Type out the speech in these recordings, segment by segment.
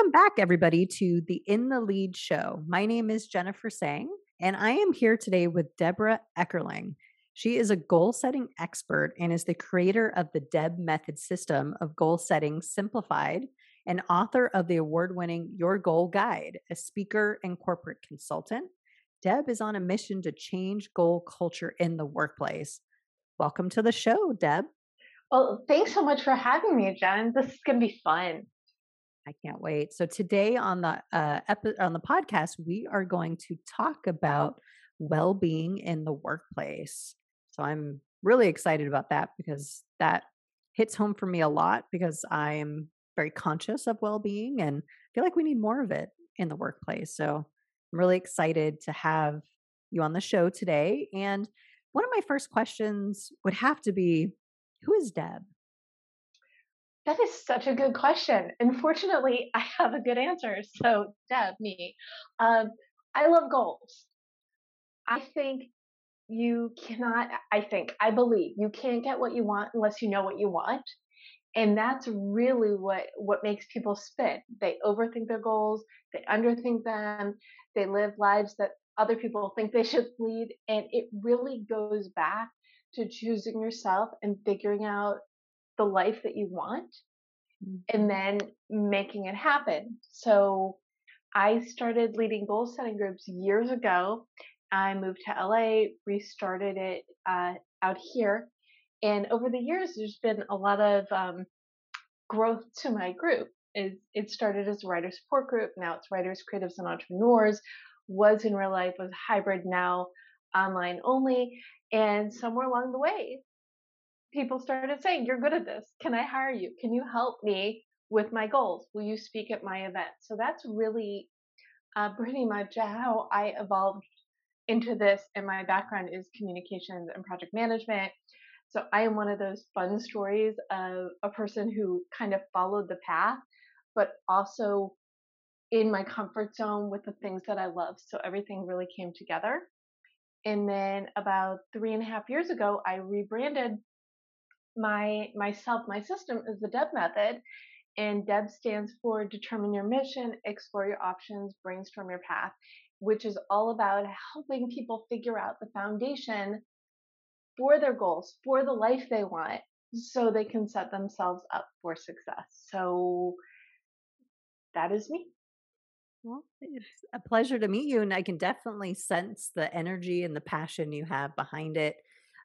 Welcome back, everybody, to the In the Lead show. My name is Jennifer Sang, and I am here today with Deborah Eckerling. She is a goal setting expert and is the creator of the DEB method system of goal setting simplified and author of the award winning Your Goal Guide, a speaker and corporate consultant. Deb is on a mission to change goal culture in the workplace. Welcome to the show, Deb. Well, thanks so much for having me, Jen. This is going to be fun. I can't wait. So today on the uh, epi- on the podcast, we are going to talk about well-being in the workplace. So I'm really excited about that because that hits home for me a lot because I'm very conscious of well-being and feel like we need more of it in the workplace. So I'm really excited to have you on the show today. And one of my first questions would have to be, who is Deb? That is such a good question. Unfortunately, I have a good answer. So, Deb, me. Um, I love goals. I think you cannot, I think, I believe you can't get what you want unless you know what you want. And that's really what, what makes people spin. They overthink their goals, they underthink them, they live lives that other people think they should lead. And it really goes back to choosing yourself and figuring out the life that you want mm-hmm. and then making it happen. So I started leading goal setting groups years ago. I moved to LA, restarted it uh, out here. And over the years, there's been a lot of um, growth to my group. It, it started as a writer support group. Now it's writers, creatives, and entrepreneurs. Was in real life, was hybrid, now online only. And somewhere along the way, people started saying, You're good at this. Can I hire you? Can you help me with my goals? Will you speak at my event? So that's really uh, pretty much how I evolved into this. And my background is communications and project management. So I am one of those fun stories of a person who kind of followed the path, but also in my comfort zone with the things that I love. So everything really came together. And then about three and a half years ago, I rebranded my myself, my system is the DEB method. And DEB stands for determine your mission, explore your options, brainstorm your path, which is all about helping people figure out the foundation for their goals, for the life they want, so they can set themselves up for success. So that is me. Well, it's a pleasure to meet you, and I can definitely sense the energy and the passion you have behind it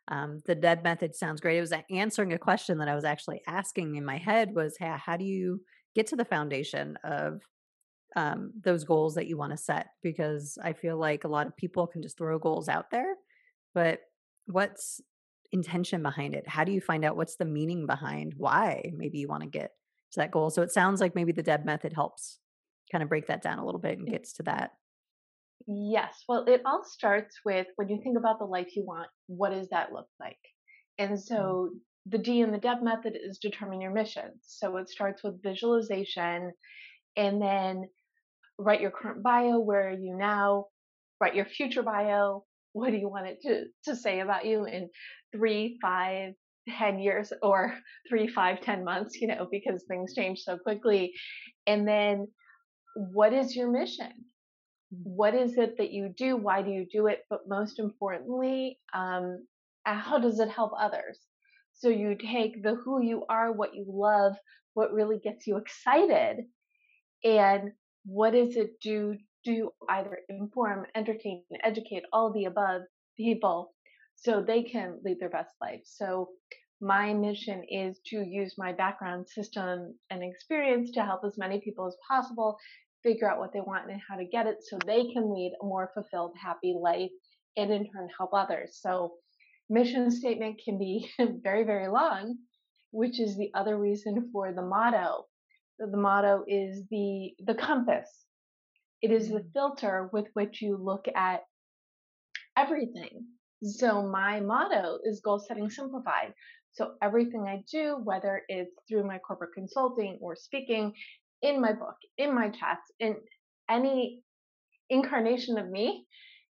um, the DEB method sounds great. It was answering a question that I was actually asking in my head was, hey, how do you get to the foundation of um, those goals that you want to set? Because I feel like a lot of people can just throw goals out there, but what's intention behind it? How do you find out what's the meaning behind why maybe you want to get to that goal? So it sounds like maybe the DEB method helps kind of break that down a little bit and gets to that. Yes. Well, it all starts with when you think about the life you want, what does that look like? And mm. so the D in the DEB method is determine your mission. So it starts with visualization and then write your current bio, where are you now? Write your future bio. What do you want it to, to say about you in three, five, ten years or three, five, ten months, you know, because things change so quickly. And then what is your mission? What is it that you do? Why do you do it? But most importantly, um, how does it help others? So you take the who you are, what you love, what really gets you excited, and what does it do to either inform, entertain, educate all the above people so they can lead their best life. So my mission is to use my background system and experience to help as many people as possible figure out what they want and how to get it so they can lead a more fulfilled, happy life and in turn help others. So, mission statement can be very, very long, which is the other reason for the motto. The motto is the the compass. It is the mm. filter with which you look at everything. So my motto is goal setting simplified. So everything I do, whether it's through my corporate consulting or speaking, in my book, in my chats, in any incarnation of me,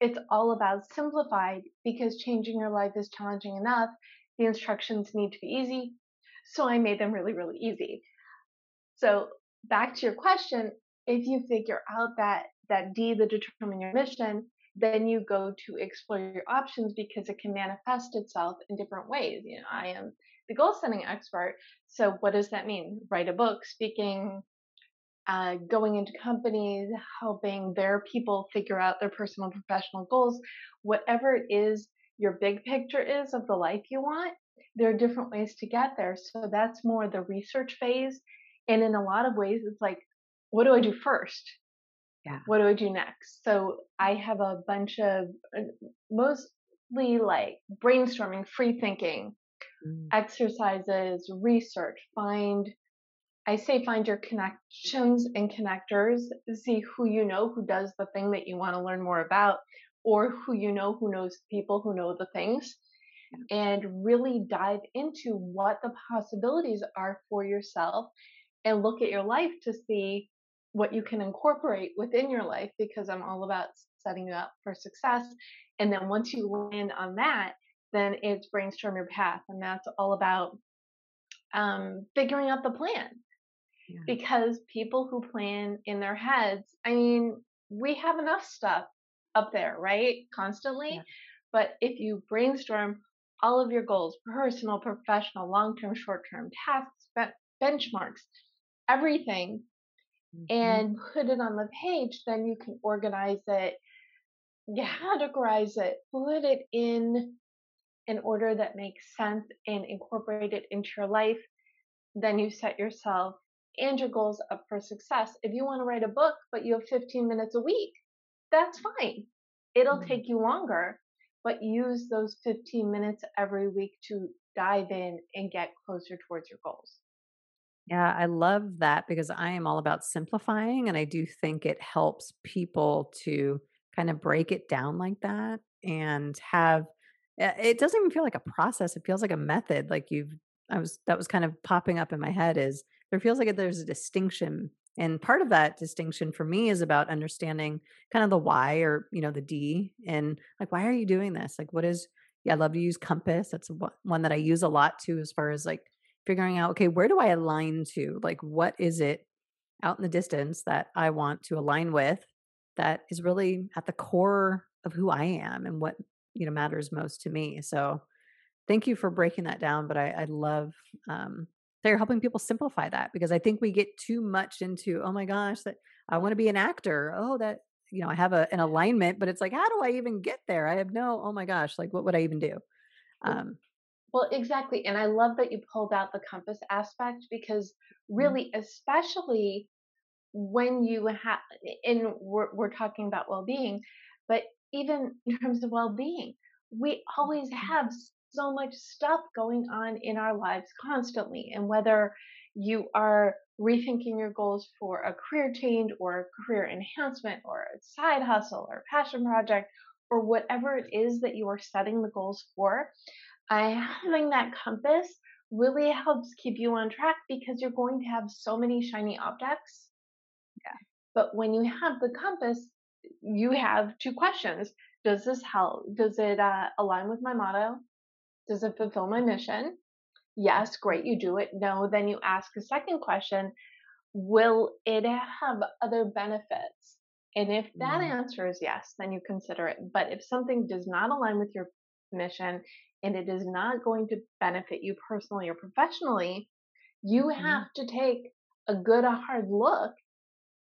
it's all about simplified because changing your life is challenging enough. The instructions need to be easy. So I made them really, really easy. So back to your question, if you figure out that that D, the determine your mission, then you go to explore your options because it can manifest itself in different ways. You know, I am the goal setting expert. So what does that mean? Write a book, speaking, uh, going into companies, helping their people figure out their personal professional goals, whatever it is your big picture is of the life you want, there are different ways to get there. So that's more the research phase. And in a lot of ways, it's like, what do I do first? Yeah. What do I do next? So I have a bunch of uh, mostly like brainstorming, free thinking, Mm. exercises, research, find I say find your connections and connectors, see who you know who does the thing that you want to learn more about, or who you know who knows people who know the things, and really dive into what the possibilities are for yourself and look at your life to see what you can incorporate within your life because I'm all about setting you up for success. And then once you land on that, then it's brainstorm your path. And that's all about um, figuring out the plan Yeah. because people who plan in their heads, I mean, we have enough stuff up there, right? Constantly. Yeah. But if you brainstorm all of your goals, personal, professional, long term, short term, tasks, ben- benchmarks, everything, Mhm. and put it on the page, then you can organize it, categorize it, put it in an order that makes sense and incorporate it into your life. Then you set yourself and your goals up for success. If you want to write a book, but you have 15 minutes a week, that's fine. It'll Mm. take you longer, but use those 15 minutes every week to dive in and get closer towards your goals. Yeah, I love that because I am all about simplifying. And I do think it helps people to kind of break it down like that and have uh, it doesn't even feel like a process. It feels like a method. Like you've, I was, that was kind of popping up in my head is there feels like there's a distinction. And part of that distinction for me is about understanding kind of the why or, you know, the D and like, why are you doing this? Like, what is, yeah, I love to use Compass. That's one that I use a lot too, as far as like figuring out, okay, where do I align to? Like, what is it out in the distance that I want to align with that is really at the core of who I am and what, you know, matters most to me. So thank you for breaking that down. But I, I love um, that you're helping people simplify that because I think we get too much into, oh my gosh, that I want to be an actor. Oh, that, you know, I have a, an alignment, but it's like, how do I even get there? I have no, oh my gosh, like what would I even do? Um, Well, exactly. And I love that you pulled out the compass aspect because mm, really, especially when you have, and we're, we're talking about well being, but even in terms of well being, we always mm, have so much stuff going on in our lives constantly. And whether you are rethinking your goals for a career change or a career enhancement or a side hustle or passion project or whatever it is that you are setting the goals for, having that compass really helps keep you on track because you're going to have so many shiny objects. Yeah. But when you have the compass, you have two questions. Does this help? Does it uh, align with my motto? Does it fulfill my mission? Yes, great, you do it. No, then you ask a second question Will it have other benefits? And if that mm, answer is yes, then you consider it. But if something does not align with your mission and it is not going to benefit you personally or professionally, you have mhm, to take a good, a hard look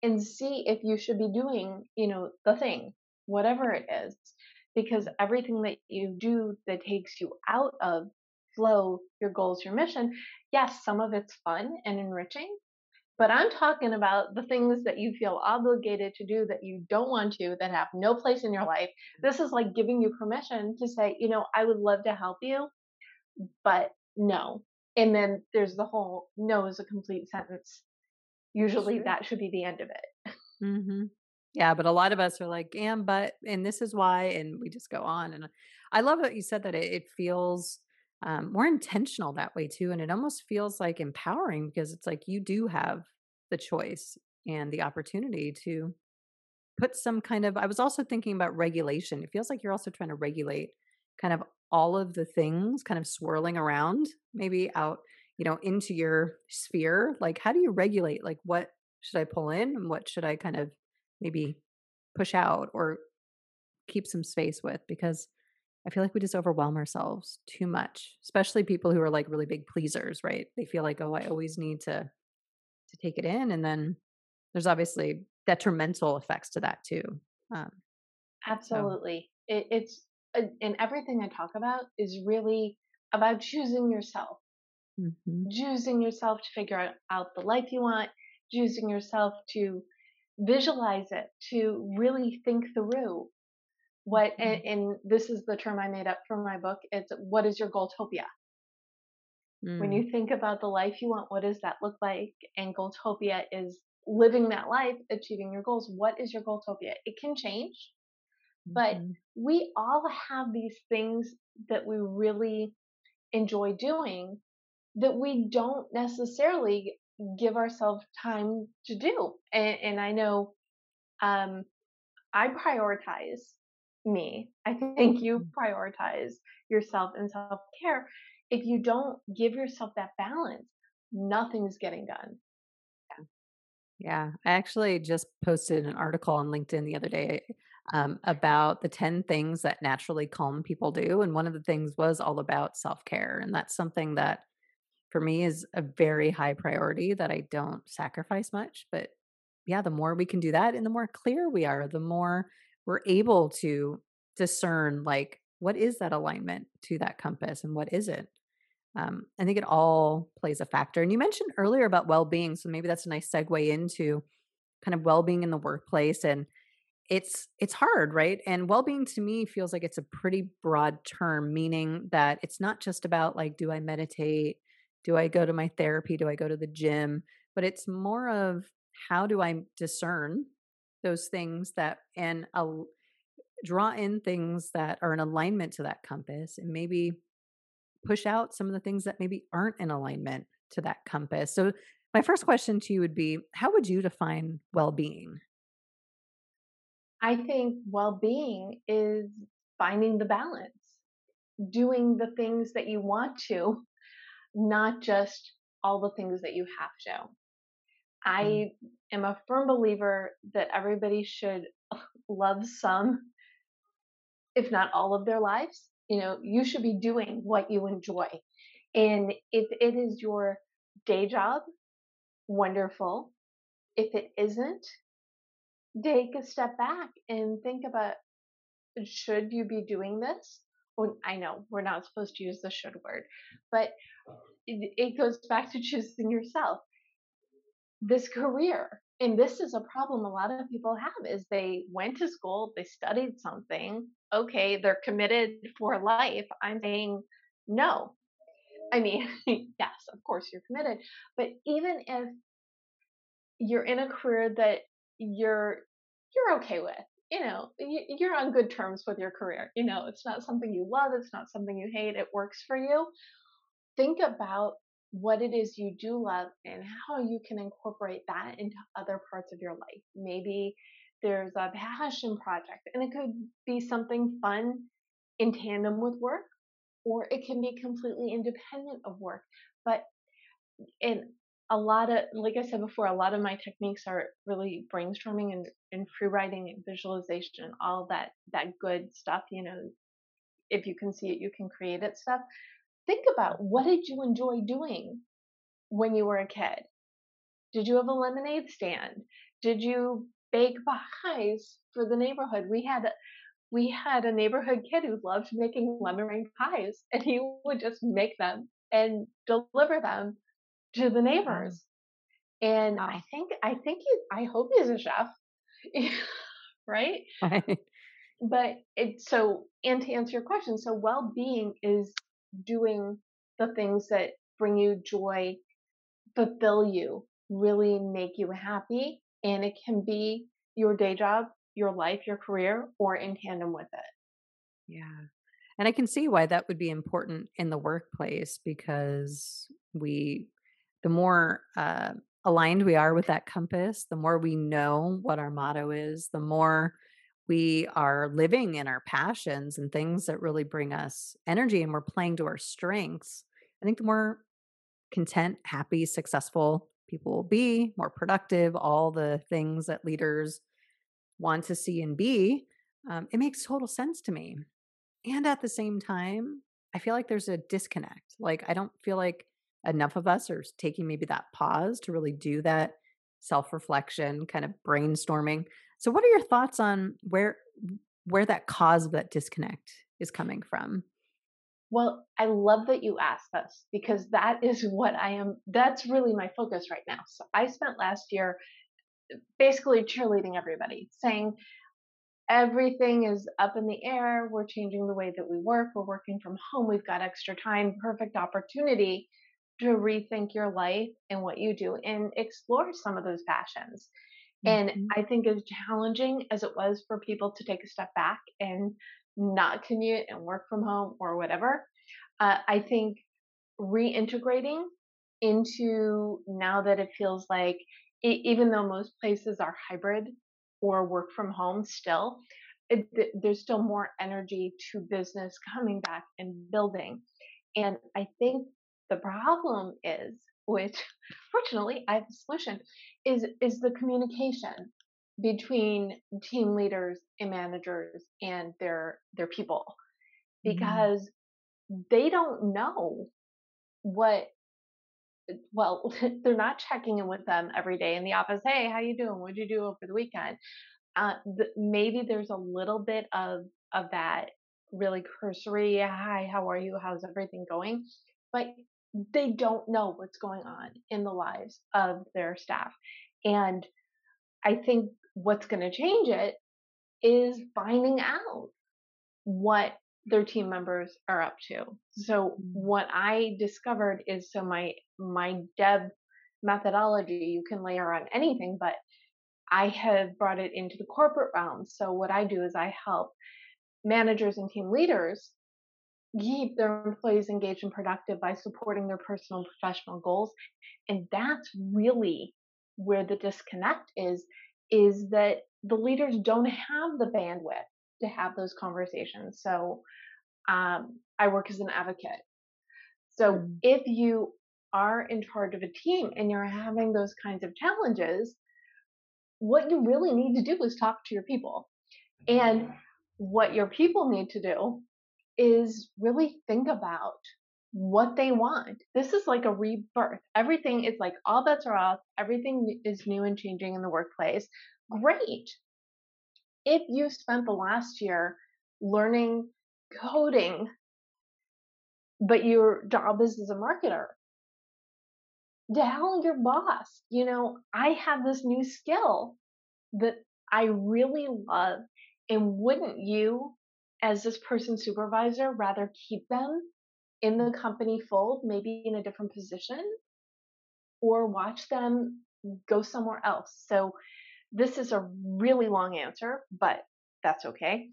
and see if you should be doing, you know, the thing, whatever it is. Because everything that you do that takes you out of flow, your goals, your mission, yes, some of it's fun and enriching, but I'm talking about the things that you feel obligated to do that you don't want to, that have no place in your life. This is like giving you permission to say, you know, I would love to help you, but no. And then there's the whole no is a complete sentence. Usually sure. that should be the end of it. Mhm. Yeah, but a lot of us are like, "And, but, and this is why," and we just go on, and I love that you said that it it feels, um, more intentional that way too, and it almost feels, like, empowering because it's like you do have the choice and the opportunity to put some kind of I was also thinking about regulation. It feels like you're also trying to regulate kind of all of the things kind of swirling around maybe out, you know, into your sphere, like how do you regulate like what should I pull in and what should I kind of maybe push out or keep some space with because I feel like we just overwhelm ourselves too much, especially people who are like really big pleasers, right? They feel like, "Oh, I always need to to take it in." And then there's obviously detrimental effects to that too. Um, so Absolutely. It, it's and and everything I talk about is really about choosing yourself, mhm, choosing yourself to figure out, out the life you want, choosing yourself to visualize it, to really think through what. And, mhm, and this is the term I made up for my book. It's what is your goaltopia? When mm, you think about the life you want, what does that look like? And goaltopia is living that life, achieving your goals. What is your goaltopia? It can change but mhm, we all have these things that we really enjoy doing that we don't necessarily give ourselves time to do. And, and I know um, I prioritize me. I think you mm. prioritize yourself and self care. If you don't give yourself that balance, nothing's getting done. Yeah, I actually just posted an article on LinkedIn the other day um, about the 10 things that naturally calm people do. And one of the things was all about self care. And that's something that for me is a very high priority that I don't sacrifice much. But yeah, the more we can do that and the more clear we are, the more we're able to discern like what is that alignment to that compass and what isn't. Um, I think it all plays a factor. And you mentioned earlier about well being. So maybe that's a nice segue into kind of well being in the workplace. And it's it's hard, right? And well-being to me feels like it's a pretty broad term, meaning that it's not just about like, do I meditate? Do I go to my therapy? Do I go to the gym? But it's more of how do I discern those things that and al- draw in things that are in alignment to that compass and maybe push out some of the things that maybe aren't in alignment to that compass. So my first question to you would be, how would you define well-being? I think well being is finding the balance, doing the things that you want to not just all the things that you have to. Mm, I am a firm believer that everybody should love some, if not all of their lives. You know, you should be doing what you enjoy. And if it is your day job, wonderful. If it isn't, take a step back and think about should you be doing this? Well, I know we're not supposed to use the should word, but it, it goes back to choosing yourself. this career and this is a problem a lot of people have is they went to school they studied something okay they're committed for life i'm saying no i mean yes of course you're committed but even if you're in a career that you're you're okay with you know you're on good terms with your career you know it's not something you love it's not something you hate it works for you think about what it is you do love and how you can incorporate that into other parts of your life. Maybe there's a passion project, and it could be something fun in tandem with work, or it can be completely independent of work. But in a lot of, like I said before, a lot of my techniques are really brainstorming and, and free writing and visualization, all that that good stuff. You know, if you can see it, you can create it stuff think about what did you enjoy doing when you were a kid? Did you have a lemonade stand? Did you bake pies for the neighborhood? We had we had a neighborhood kid who loved making lemonade pies, and he would just make them and deliver them to the neighbors. And I think I think he I hope he's a chef, right? Right. But it's so and to answer your question, so well-being is doing the things that bring you joy, fulfill you, really make you happy, and it can be your day job, your life, your career, or in tandem with it. Yeah. And I can see why that would be important in the workplace because we, the more uh, aligned we are with that compass, the more we know what our motto is, the more we are living in our passions and things that really bring us energy and we're playing to our strengths. I think the more content, happy, successful people will be, more productive, all the things that leaders want to see and be, um, it makes total sense to me. And at the same time, I feel like there's a disconnect. Like, I don't feel like enough of us are taking maybe that pause to really do that self reflection, kind of brainstorming. So, what are your thoughts on where where that cause of that disconnect is coming from? Well, I love that you asked us because that is what I am. That's really my focus right now. So I spent last year uh, basically cheerleading everybody, saying everything is up in the air. We're changing the way that we work. We're working from home. We've got extra time, perfect opportunity to rethink your life and what you do and explore some of those passions. And Mhm. I think as challenging as it was for people to take a step back and not commute and work from home or whatever, uh, I think reintegrating into now that it feels like, e- even though most places are hybrid or work from home still, it, th- there's still more energy to business coming back and building. And I think the problem is, which fortunately I have a solution, is is the communication between team leaders and managers and their their people. Mm. because they don't know what well they're not checking in with them every day in the office hey how you doing? What'd you do over the weekend? Uh, th- maybe there's a little bit of of that really cursory hi how are you? How's everything going? But they don't know what's going on in the lives of their staff and i think what's going to change it is finding out what their team members are up to. So Mm. what I discovered is so my my DEB methodology you can layer on anything, but I have brought it into the corporate realm. So what I do is I help managers and team leaders keep their employees engaged and productive by supporting their personal and professional goals. And that's really where the disconnect is, is that the leaders don't have the bandwidth to have those conversations. So um, I work as an advocate. So Mm. if you are in charge of a team and you're having those kinds of challenges, what you really need to do is talk to your people. And what your people need to do is really think about what they want. This is like a rebirth. Everything is like all bets are off, everything is new and changing in the workplace. Great. If you spent the last year learning coding, but your job is as a marketer, tell your boss, you know, I have this new skill that I really love. And wouldn't you, as this person's supervisor, rather keep them in the company fold, maybe in a different position, or watch them go somewhere else? So, this is a really long answer, but that's okay.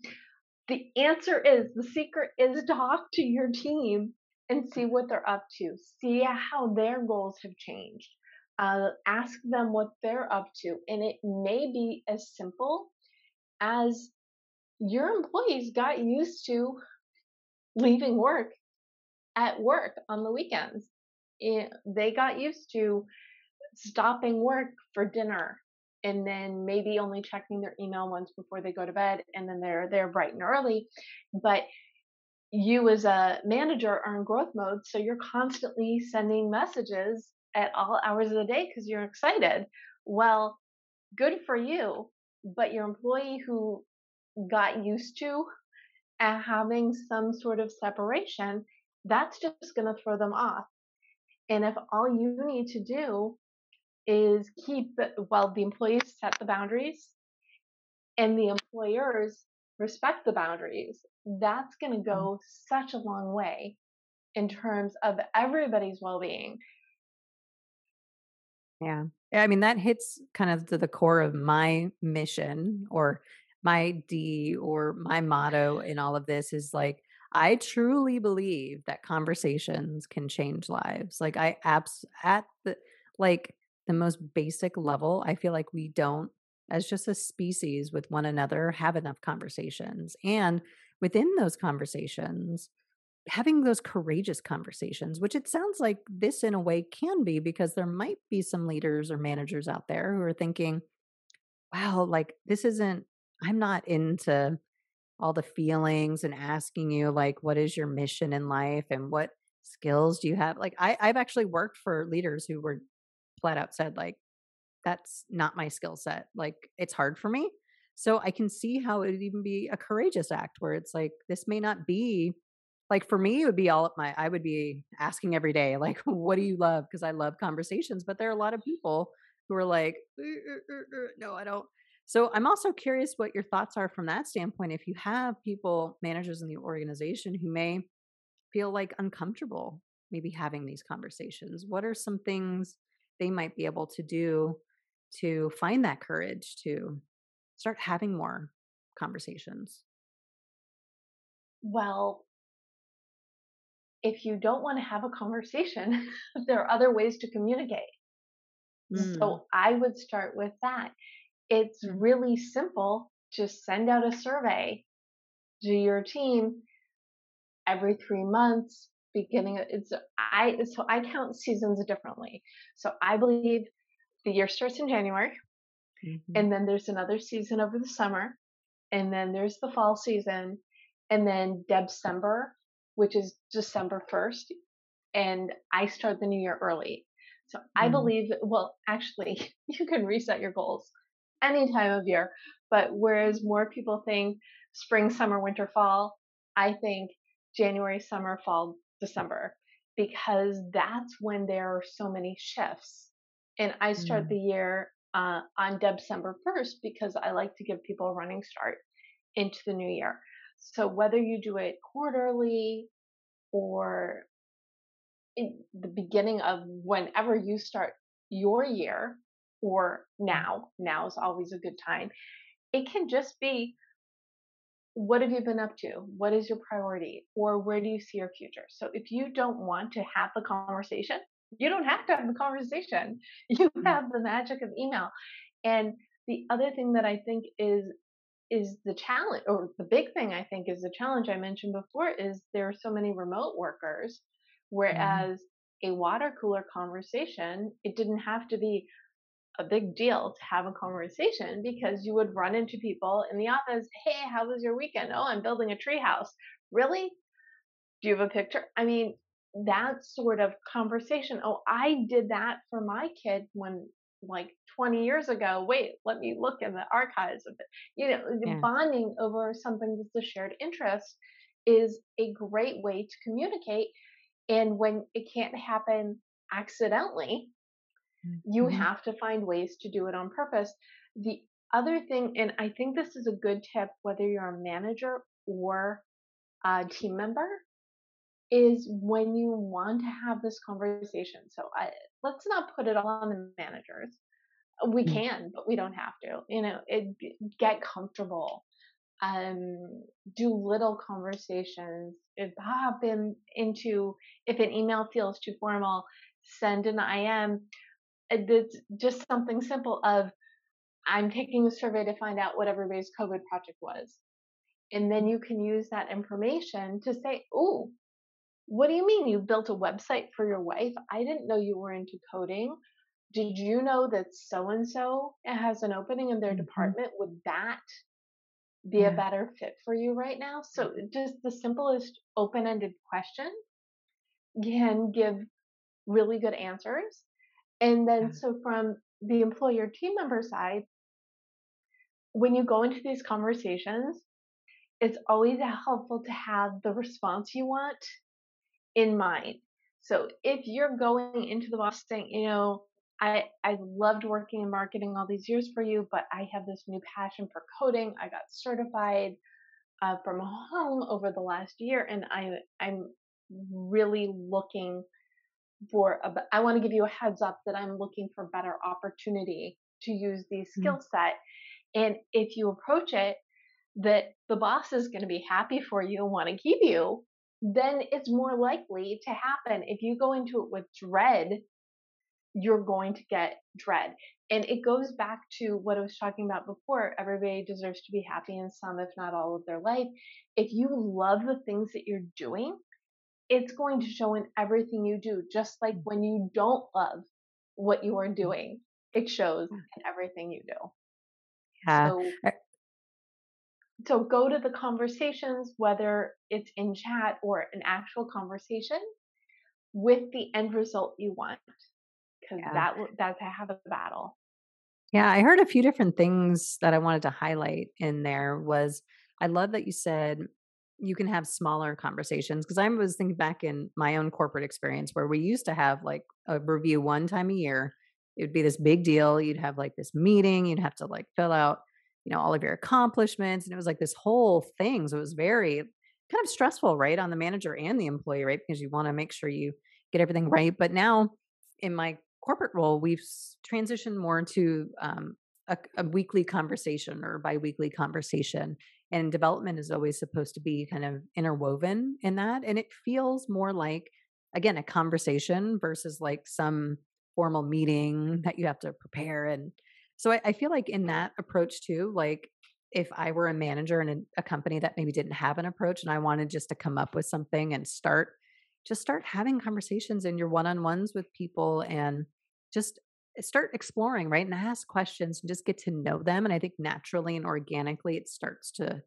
The answer is the secret is talk to your team and see what they're up to, see how their goals have changed. Uh, ask them what they're up to. And it may be as simple as your employees got used to leaving work at work on the weekends. Eh, They got used to stopping work for dinner and then maybe only checking their email once before they go to bed and then they're there bright and early. But you as a manager are in growth mode, so you're constantly sending messages at all hours of the day because you're excited. Well, good for you, but your employee who got used to uh, having some sort of separation, that's just going to throw them off. And if all you need to do is keep well, the employees set the boundaries and the employers respect the boundaries, that's going to Mm. go such a long way in terms of everybody's well-being. Yeah. Yeah, I mean, that hits kind of to the core of my mission or my D or my motto in all of this is like, I truly believe that conversations can change lives. Like, I abs at the like the most basic level, I feel like we don't, as just a species with one another, have enough conversations. And within those conversations, having those courageous conversations, which it sounds like this in a way can be because there might be some leaders or managers out there who are thinking, wow, like this isn't, I'm not into all the feelings and asking you like what is your mission in life and what skills do you have? Like I, i've actually worked for leaders who were flat out said like that's not my skill set. Like it's hard for me. So i can see how it would even be a courageous act where it's like this may not be like for me it would be all up my i would be asking every day like what do you love? Because i love conversations but there are a lot of people who are like "Uh, uh, uh, uh, no i don't so I'm also curious what your thoughts are from that standpoint. If you have people, managers in the organization who may feel like uncomfortable maybe having these conversations, what are some things they might be able to do to find that courage to start having more conversations? Well, if you don't want to have a conversation, there are other ways to communicate. Mm, So I would start with that. It's really simple. Just send out a survey to your team every three months. Beginning, it's I so I count seasons differently. So I believe the year starts in January, mhm, and then there's another season over the summer, and then there's the fall season, and then December, which is December 1st, and I start the new year early. So I mm, believe, well, actually, you can reset your goals any time of year, but whereas more people think spring, summer, winter, fall, I think January, summer, fall, December, because that's when there are so many shifts. And I start mm, the year uh, on December 1st because I like to give people a running start into the new year. So whether you do it quarterly or in the beginning of whenever you start your year or now, now is always a good time. It can just be what have you been up to? What is your priority? Or where do you see your future? So if you don't want to have the conversation, you don't have to have the conversation. You mm, have the magic of email. And the other thing that I think is is the challenge or the big thing I think is the challenge I mentioned before is there are so many remote workers mm, whereas a water cooler conversation it didn't have to be a big deal to have a conversation because you would run into people in the office hey how was your weekend? Oh i'm building a tree house really? Do you have a picture? I mean that sort of conversation. Oh i did that for my kid when like 20 years ago. Wait let me look in the archives of it. You know yeah. bonding over something that's a shared interest is a great way to communicate and when it can't happen accidentally mm, you have to find ways to do it on purpose. The other thing, and I think this is a good tip, whether you're a manager or a team member, is when you want to have this conversation. So I, let's not put it all on the managers. We mm, can, but we don't have to. You know, it, get comfortable. Um, do little conversations. If hop in into if an email feels too formal, send an IM it's just something simple of I'm taking a survey to find out what everybody's COVID project was. And then you can use that information to say, oh, what do you mean you built a website for your wife? I didn't know you were into coding. Did you know that so and so has an opening in their mhm, department? Would that be a better fit for you right now? So just the simplest open ended question can give really good answers. And then so from the employer team member side, when you go into these conversations, it's always helpful to have the response you want in mind. So if you're going into the boss saying, you know, I, I loved working in marketing all these years for you, but I have this new passion for coding. I got certified uh, from home over the last year, and I, I'm really looking for. A, I want to give you a heads up that I'm looking for better opportunity to use these Mm, skill set. And if you approach it that the boss is going to be happy for you and want to keep you, then it's more likely to happen. If you go into it with dread, you're going to get dread. And it goes back to what I was talking about before. Everybody deserves to be happy in some, if not all, of their life. If you love the things that you're doing, it's going to show in everything you do, just like Mm. when you don't love what you are Mm. doing, it shows in everything you do. Yeah. So Uh so go to the conversations, whether it's in chat or an actual conversation, with the end result you want, because Yeah. that that's of the battle. Yeah, I heard a few different things that I wanted to highlight in there was I love that you said you can have smaller conversations because I was thinking back in my own corporate experience where we used to have like a review one time a year. It would be this big deal. You'd have like this meeting, you'd have to like fill out, you know, all of your accomplishments. And it was like this whole thing. So it was very kind of stressful, right? On the manager and the employee, right? Because you want to make sure you get everything right. But now in my corporate role, we've transitioned more to um, a, a weekly conversation or biweekly conversation. And development is always supposed to be kind of interwoven in that. And it feels more like, again, a conversation versus like some formal meeting that you have to prepare. And so I, I feel like in that approach too, like if I were a manager in a, a company that maybe didn't have an approach and I wanted just to come up with something and start just start having conversations in your one-on-ones with people and just Eh, start exploring right and ask questions and just get to know them and i think naturally and organically it starts to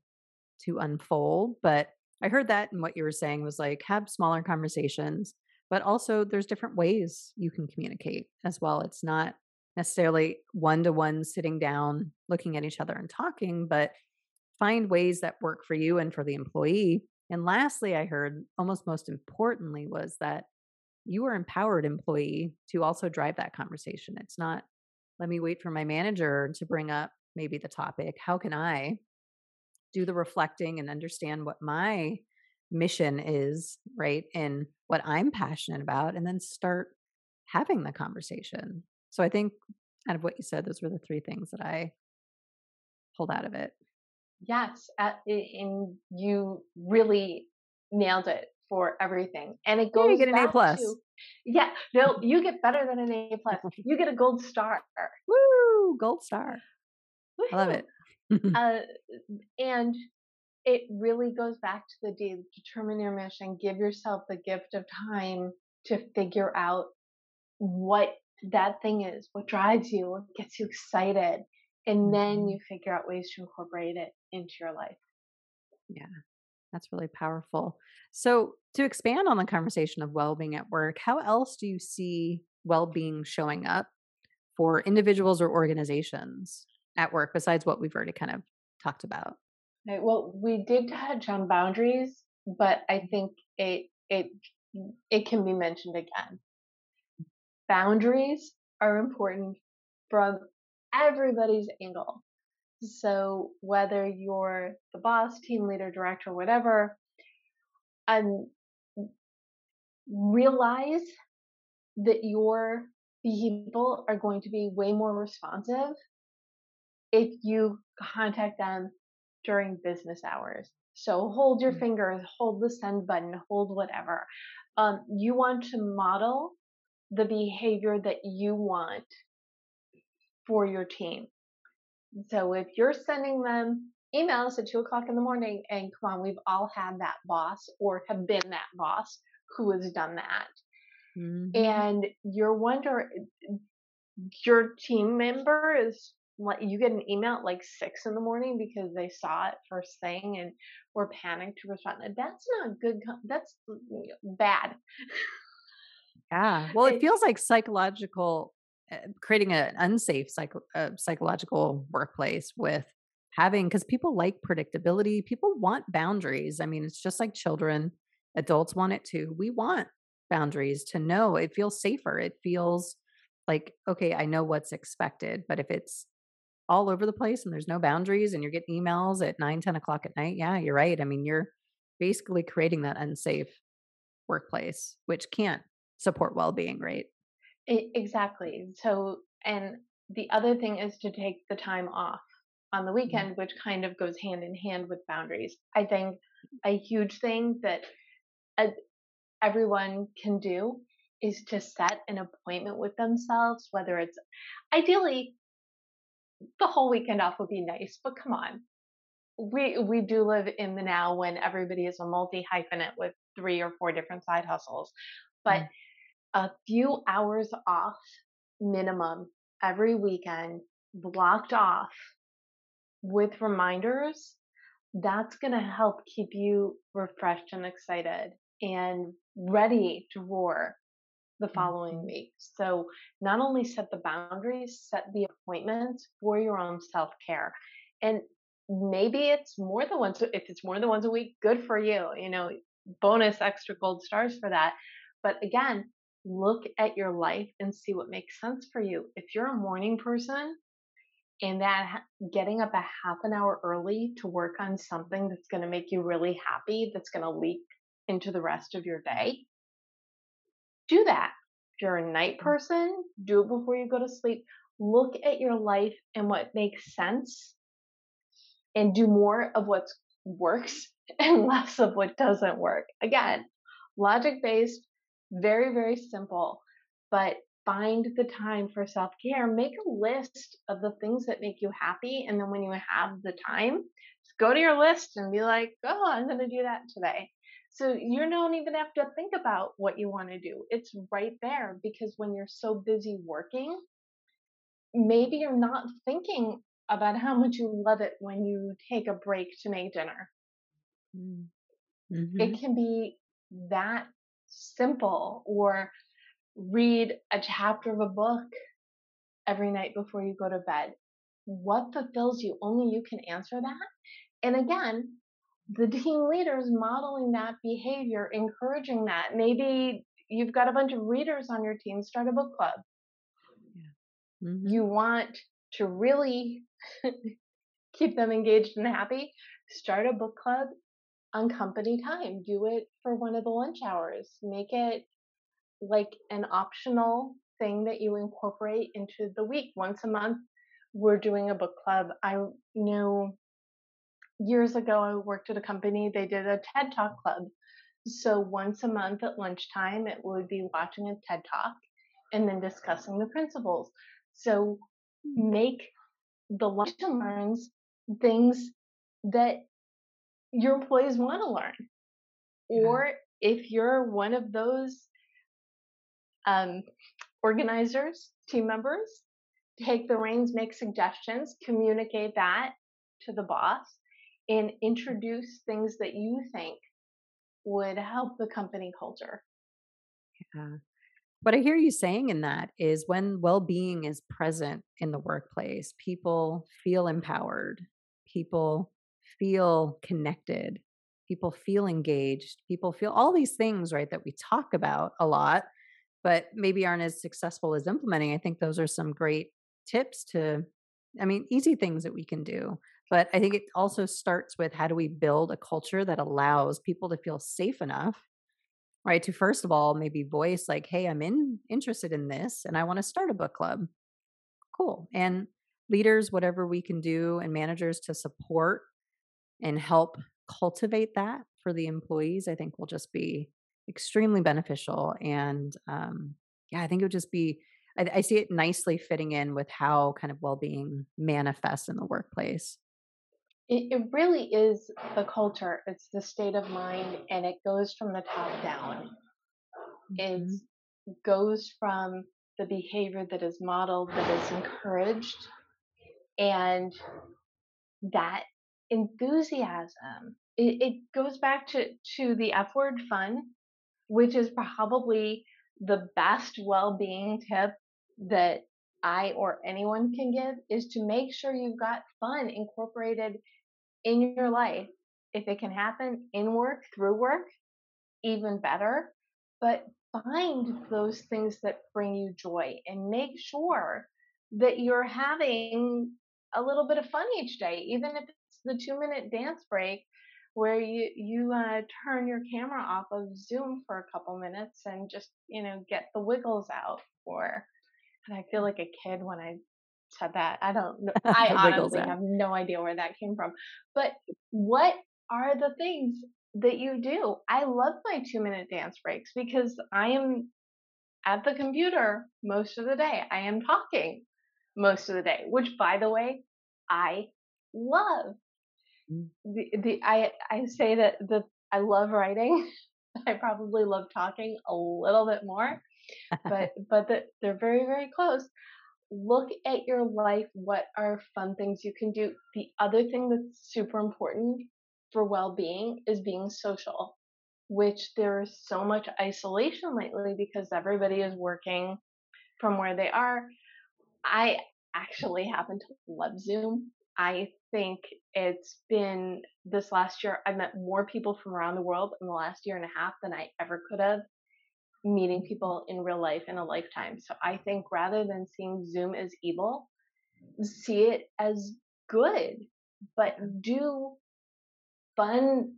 to unfold but i heard that and what you were saying was like have smaller conversations but also there's different ways you can communicate as well. It's not necessarily one to one sitting down looking at each other and talking but find ways that work for you and for the employee. And lastly, I heard almost most importantly was that you are empowered employee to also drive that conversation. It's not let me wait for my manager to bring up maybe the topic. How can I do the reflecting and understand what my mission is, right? And what I'm passionate about and then start having the conversation. So I think out of what you said, those were the three things that I pulled out of it. Yes, and you really nailed it for everything. And it Yeah, you goes get an A back plus. to yeah, no, you get better than an A plus. You get a gold star. Woo! Gold star. I love it. Uh, and it really goes back to the de- determine your mission. Give yourself the gift of time to figure out what that thing is, what drives you, what gets you excited, and then Mhm. you figure out ways to incorporate it into your life. Yeah, that's really powerful. So, to expand on the conversation of well being at work, how else do you see well being showing up for individuals or organizations at work besides what we've already kind of talked about? Right, well, we did touch on boundaries, but I think it it it can be mentioned again. Boundaries are important from everybody's angle. So whether you're the boss, team leader, director, whatever, and realize that your people are going to be way more responsive if you contact them during business hours. So hold your Mm. fingers, hold the send button, hold whatever. Um, you want to model the behavior that you want for your team. So if you're sending them emails at two o'clock in the morning, and come on, we've all had that boss or have been that boss who has done that, Mhm. and you're wondering, your team member is like, you get an email at like six in the morning because they saw it first thing and were panicked to respond. That's not good. That's bad. Yeah. Well, it It- feels like psychological, creating an unsafe psycho, uh, psychological workplace with having, because people like predictability. People want boundaries. I mean, it's just like children, adults want it too. We want boundaries to know it feels safer. It feels like, okay, I know what's expected. But if it's all over the place and there's no boundaries and you're getting emails at nine, 10 o'clock at night, yeah, you're right. I mean, you're basically creating that unsafe workplace, which can't support well being, right? E- exactly. So, and the other thing is to take the time off on the weekend, which kind of goes hand in hand with boundaries. I think a huge thing that everyone can do is to set an appointment with themselves, whether it's ideally the whole weekend off would be nice, but come on. we we do live in the now when everybody is a multi hyphenate with three or four different side hustles. But Mm. A few hours off minimum every weekend blocked off with reminders, that's going to help keep you refreshed and excited and ready to roar the following Mhm. week. So, not only set the boundaries, set the appointments for your own self care. And maybe it's more than once, if it's more than once a week, good for you. You know, bonus extra gold stars for that. But again, look at your life and see what makes sense for you. If you're a morning person, and that getting up a half an hour early to work on something that's going to make you really happy, that's going to leak into the rest of your day, do that. If you're a night mm. person, do it before you go to sleep. Look at your life and what makes sense and do more of what works and less of what doesn't work. Again, logic based, very, very simple, but find the time for self care. Make a list of the things that make you happy. And then when you have the time, just go to your list and be like, oh, I'm going to do that today. So you don't even have to think about what you want to do. It's right there because when you're so busy working, maybe you're not thinking about how much you love it when you take a break to make dinner. Mm. Mhm. It can be that simple or read a chapter of a book every night before you go to bed. What fulfills you? Only you can answer that. And again, the team leaders modeling that behavior, encouraging that. Maybe you've got a bunch of readers on your team, start a book club. Mhm. You want to really keep them engaged and happy, start a book club on company time. Do it for one of the lunch hours. Make it like an optional thing that you incorporate into the week. Once a month, we're doing a book club. I know years ago, I worked at a company, they did a TED Talk club. So once a month at lunchtime, it would be watching a TED Talk and then discussing the principles. So hmm. make the lunch and learns things that your employees want to learn. Yeah. Or if you're one of those um, organizers, team members, take the reins, make suggestions, communicate that to the boss, and introduce things that you think would help the company culture. Yeah. What I hear you saying in that is when well being is present in the workplace, people feel empowered, people feel connected, people feel engaged, people feel all these things, right, that we talk about a lot, but maybe aren't as successful as implementing. I think those are some great tips to, I mean, easy things that we can do. But I think it also starts with how do we build a culture that allows people to feel safe enough right to first of all maybe voice like hey i'm in interested in this and i want to start a book club cool and leaders whatever we can do and managers to support and help cultivate that for the employees i think will just be extremely beneficial and um, yeah i think it would just be I, I see it nicely fitting in with how kind of well-being manifests in the workplace It, it really is the culture, it's the state of mind, and it goes from the top down. It Mhm. goes from the behavior that is modeled, that is encouraged, and that enthusiasm. It, it goes back to, to the F word fun, which is probably the best well being tip that I or anyone can give is to make sure you've got fun incorporated in your life. If it can happen in work, through work, even better. But find those things that bring you joy and make sure that you're having a little bit of fun each day, even if the two minute dance break where you you uh, turn your camera off of Zoom for a couple minutes and just you know get the wiggles out. Or and I feel like a kid when I said that. I don't know. I honestly out have no idea where that came from. But what are the things that you do? I love my two minute dance breaks because I am at the computer most of the day. I am talking most of the day, which by the way, I love. The the I I say that the I love writing. I probably love talking a little bit more, but but the, they're very very close. Look at your life. What are fun things you can do? The other thing that's super important for well-being is being social, which there is so much isolation lately because everybody is working from where they are. I actually happen to love Zoom. I think it's been this last year, I met more people from around the world in the last year and a half than I ever could have meeting mm-hmm. people in real life in a lifetime. So I think rather than seeing Zoom as evil, see it as good, but do fun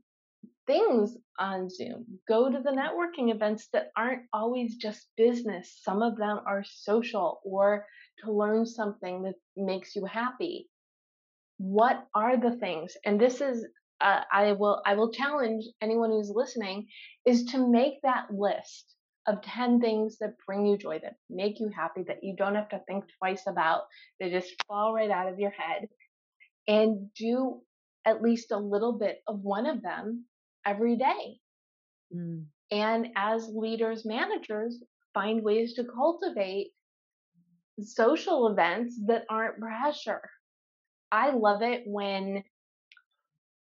things on Zoom. Go to the networking events that aren't always just business. Some of them are social or to learn something that makes you happy. What are the things? And this is uh, I will I will challenge anyone who's listening is to make that list of 10 things that bring you joy that make you happy that you don't have to think twice about they just fall right out of your head and do at least a little bit of one of them every day. Mm. And as leaders, managers, find ways to cultivate social events that aren't pressure. I love it when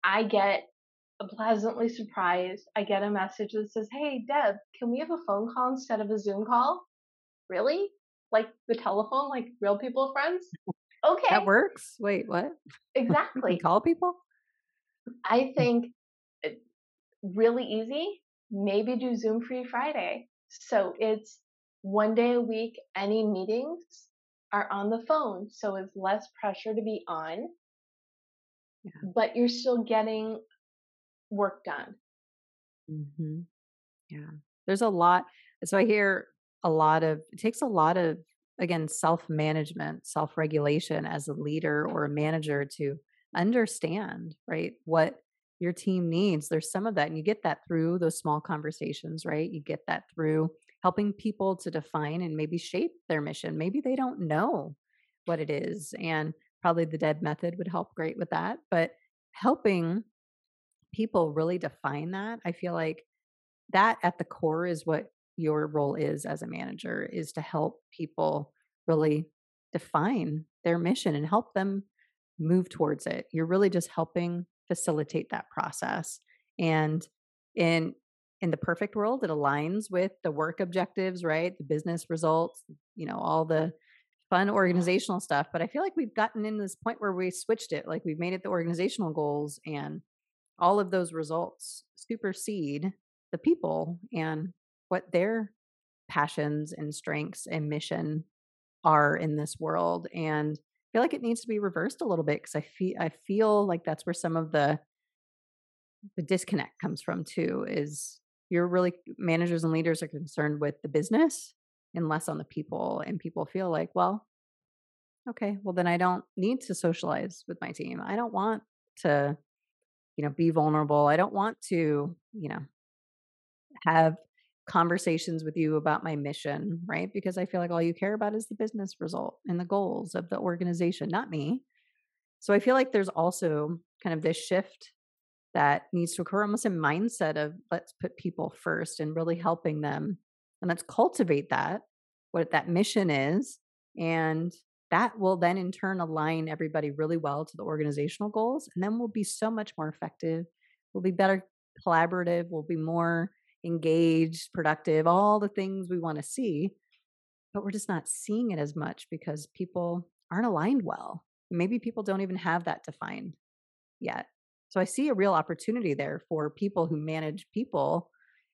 I get pleasantly surprised. I get a message that says, Hey, Deb, can we have a phone call instead of a Zoom call? Really? Like the telephone, like real people friends? Okay. That works. Wait, what? Exactly. call people? I think really easy, maybe do Zoom free Friday. So it's one day a week, any meetings are on the phone. So it's less pressure to be on, yeah. but you're still getting work done. Mm-hmm. Yeah. There's a lot. So I hear a lot of, it takes a lot of, again, self management, self regulation as a leader or a manager to understand, right? What your team needs. There's some of that, and you get that through those small conversations, right? You get that through helping people to define and maybe shape their mission. Maybe they don't know what it is. And probably the Deb method would help great with that. But helping people really define that, I feel like that at the core is what your role is as a manager is to help people really define their mission and help them move towards it. You're really just helping facilitate that process. And in in the perfect world, it aligns with the work objectives, right? The business results, you know, all the fun organizational stuff. But I feel like we've gotten in this point where we switched it. Like we've made it the organizational goals and all of those results supersede the people and what their passions and strengths and mission are in this world. And I feel like it needs to be reversed a little bit because I feel I feel like that's where some of the the disconnect comes from too is you're really managers and leaders are concerned with the business and less on the people and people feel like well okay well then i don't need to socialize with my team i don't want to you know be vulnerable i don't want to you know have conversations with you about my mission, right? Because I feel like all you care about is the business result and the goals of the organization, not me. So I feel like there's also kind of this shift that needs to occur, almost a mindset of let's put people first and really helping them. And let's cultivate that, what that mission is. And that will then in turn align everybody really well to the organizational goals. And then we'll be so much more effective. We'll be better collaborative. We'll be more engaged, productive, all the things we want to see. But we're just not seeing it as much because people aren't aligned well. Maybe people don't even have that defined yet. So I see a real opportunity there for people who manage people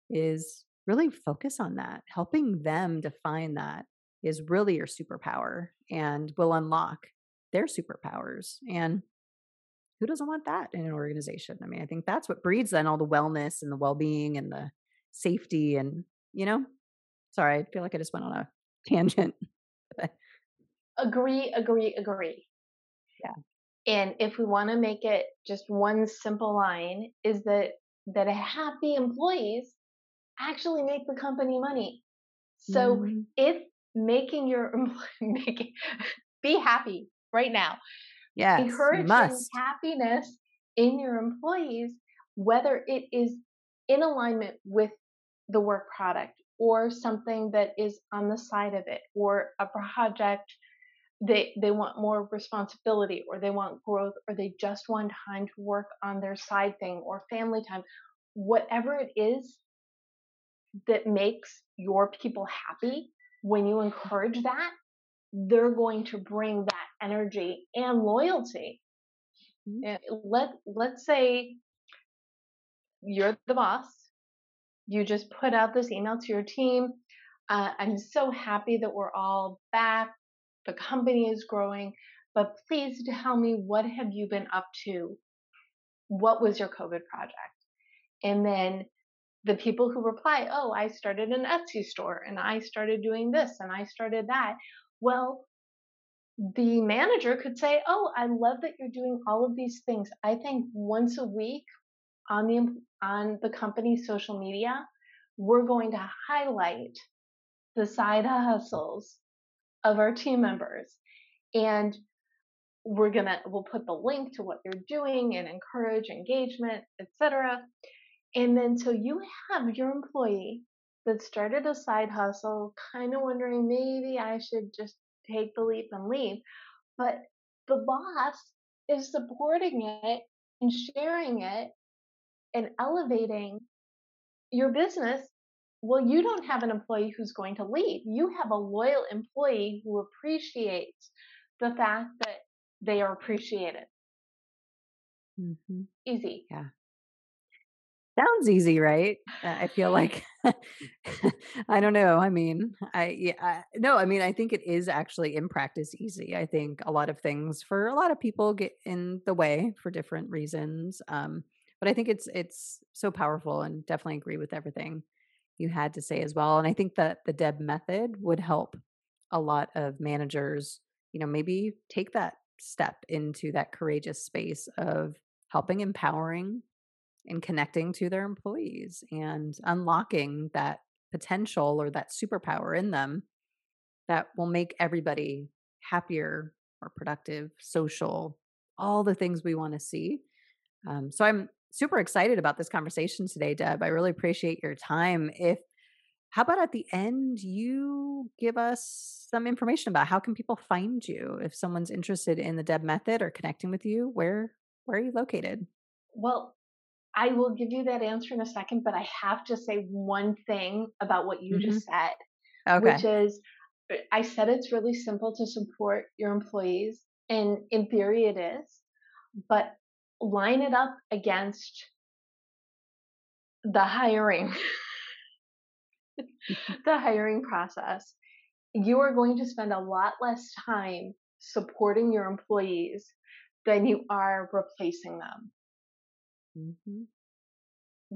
is really focus on that. Helping them define that is really your superpower and will unlock their superpowers. And who doesn't want that in an organization? I mean, I think that's what breeds then all the wellness and the well-being and the safety and you know sorry i feel like i just went on a tangent agree agree agree yeah and if we want to make it just one simple line is that that happy employees actually make the company money so mm-hmm. if making your making be happy right now yeah encouraging happiness in your employees, whether it is in alignment with the work product or something that is on the side of it or a project they they want more responsibility or they want growth or they just want time to work on their side thing or family time. Whatever it is that makes your people happy when you encourage that they're going to bring that energy and loyalty. Mm-hmm. let let's say you're the boss. You just put out this email to your team. Uh, i'm so happy that we're all back the company is growing, but please tell me what have you been up to? What was your COVID project? And then the people who reply, oh, I started an Etsy store and I started doing this and I started that. Well, the manager could say, oh, I love that you're doing all of these things. I think once a week on the on the company's social media, we're going to highlight the side hustles of our team members. And we're gonna we'll put the link to what they're doing and encourage engagement, etc. And then so you have your employee that started a side hustle, kind of wondering maybe I should just take the leap and leave. But the boss is supporting it and sharing it and elevating your business well, you don't have an employee who's going to leave. You have a loyal employee who appreciates the fact that they are appreciated. Mm-hmm. Easy. Yeah. Sounds easy, right? I feel like I don't know. I mean, I yeah, I, no, I mean, I think it is actually in practice easy. I think a lot of things for a lot of people get in the way for different reasons. Um, but I think it's it's so powerful and definitely agree with everything you had to say as well. And I think that the Deb method would help a lot of managers, you know, maybe take that step into that courageous space of helping empowering and connecting to their employees and unlocking that potential or that superpower in them that will make everybody happier, more productive, social, all the things we want to see. Um, so I'm super excited about this conversation today, Deb. I really appreciate your time. If how about at the end you give us some information about how can people find you if someone's interested in the Deb method or connecting with you, where where are you located? Well, I will give you that answer in a second, but I have to say one thing about what you mm-hmm. just said, okay. which is uh, I said it's really simple to support your employees, and in theory it is, but line it up against the hiring the hiring process. You are going to spend a lot less time supporting your employees than you are replacing them. Mm-hmm.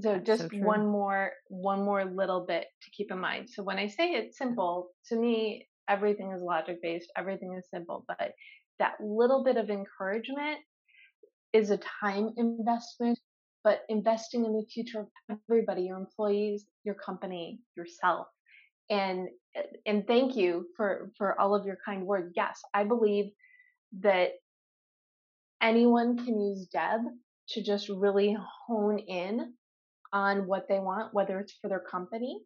so just so one more one more little bit to keep in mind. So when i say it's simple to me everything is logic based everything is simple but that little bit of encouragement is a time investment, but investing in the future of everybody, your employees, your company, yourself. And and thank you for for all of your kind words. Yes, I believe that anyone can use Deb to just really hone in on what they want, whether it's for their company,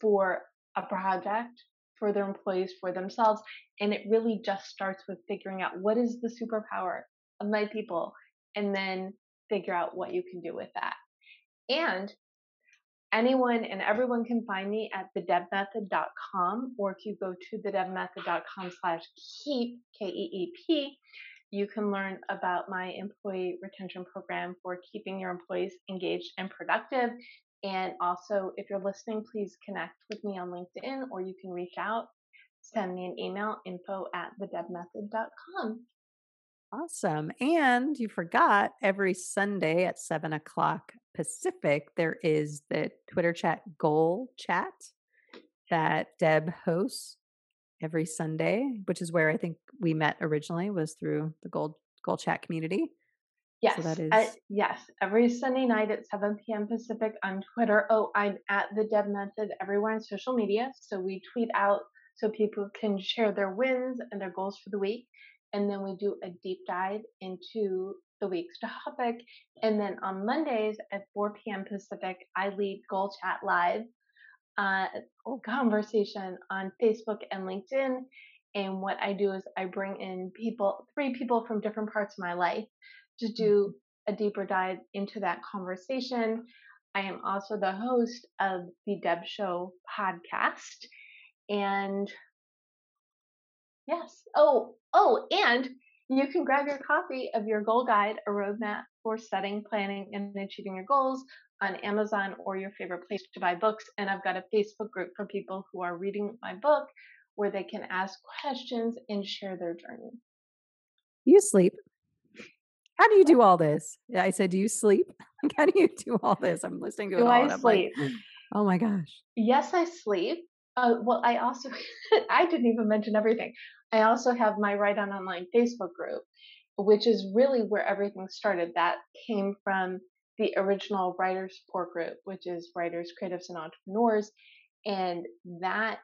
for a project, for their employees, for themselves. And it really just starts with figuring out what is the superpower of my people and then figure out what you can do with that. And anyone and everyone can find me at thedebmethod.com or if you go to thedebmethod.com slash keep k-e-e-p you can learn about my employee retention program for keeping your employees engaged and productive and also if you're listening please connect with me on linkedin or you can reach out send me an email info at thedebmethod.com Awesome. And you forgot every Sunday at seven o'clock Pacific, there is the Twitter chat goal chat that Deb hosts every Sunday, which is where I think we met originally was through the gold goal chat community. Yes, so that is uh, yes. Every Sunday night at 7 p.m. Pacific on Twitter. Oh, I'm at the Deb Method everywhere on social media. So we tweet out so people can share their wins and their goals for the week. And then we do a deep dive into the week's topic. And then on Mondays at 4 p.m. Pacific, I lead Goal Chat Live uh, conversation on Facebook and LinkedIn. And what I do is I bring in people, three people from different parts of my life to do mm-hmm. a deeper dive into that conversation. I am also the host of the Deb Show podcast. And yes, oh, oh, and you can grab your copy of your goal guide, a roadmap for setting, planning, and achieving your goals on Amazon or your favorite place to buy books. And I've got a Facebook group for people who are reading my book where they can ask questions and share their journey. You sleep. How do you do all this? I said, Do you sleep? Like, how do you do all this? I'm listening to do it all. I sleep? Like, oh my gosh. Yes, I sleep. Uh, well, I also, I didn't even mention everything. I also have my Write On Online Facebook group, which is really where everything started. That came from the original writers support group, which is writers, creatives, and entrepreneurs. And that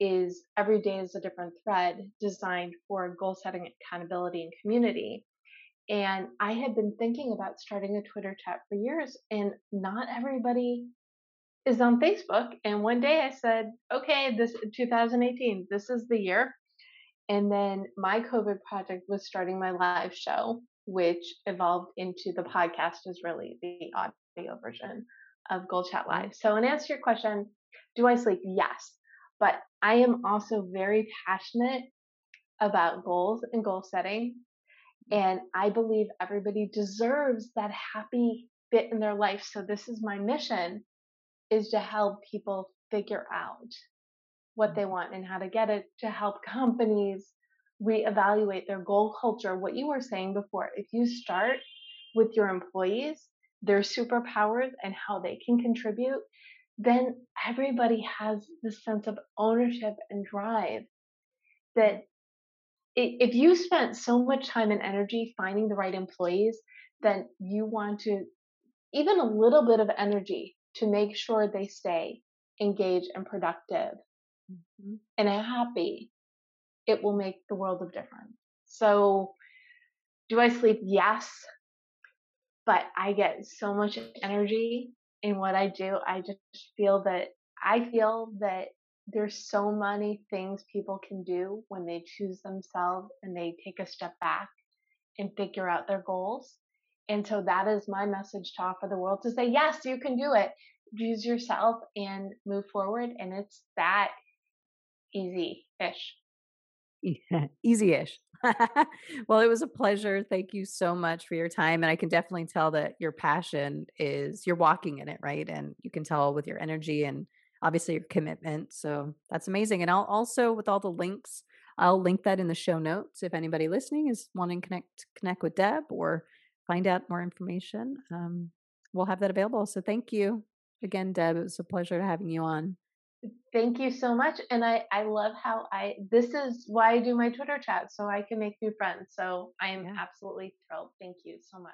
is every day is a different thread designed for goal setting, accountability, and community. And I had been thinking about starting a Twitter chat for years, and not everybody is on Facebook. And one day I said, okay, this 2018, this is the year. And then my COVID project was starting my live show which evolved into the podcast is really the audio version of Goal Chat mm-hmm. Live. So, in answer to your question, do I sleep? Yes. But I am also very passionate about goals and goal setting. And I believe everybody deserves that happy bit in their life. So this is my mission is to help people figure out what they mm-hmm. want and how to get it to help companies reevaluate their goal culture. What you were saying before, if you start with your employees, their superpowers, and how they can contribute, then everybody has this sense of ownership and drive that if you spent so much time and energy finding the right employees, then you want to even a little bit of energy to make sure they stay engaged and productive mm-hmm. and happy it will make the world of difference. So, do I sleep? Yes. But I get so much energy in what I do. I just feel that I feel that there's so many things people can do when they choose themselves and they take a step back and figure out their goals. And so that is my message to offer the world to say, yes, you can do it. Use yourself and move forward. And it's that easy ish. Easy-ish. well, it was a pleasure. Thank you so much for your time. And I can definitely tell that your passion is you're walking in it, right? And you can tell with your energy and obviously your commitment. So that's amazing. And I'll also with all the links, I'll link that in the show notes if anybody listening is wanting to connect connect with Deb or find out more information. Um, we'll have that available. So thank you again, Deb. It was a pleasure having you on. Thank you so much. And I, I love how I, this is why I do my Twitter chat so I can make new friends. So I am yeah. absolutely thrilled. Thank you so much.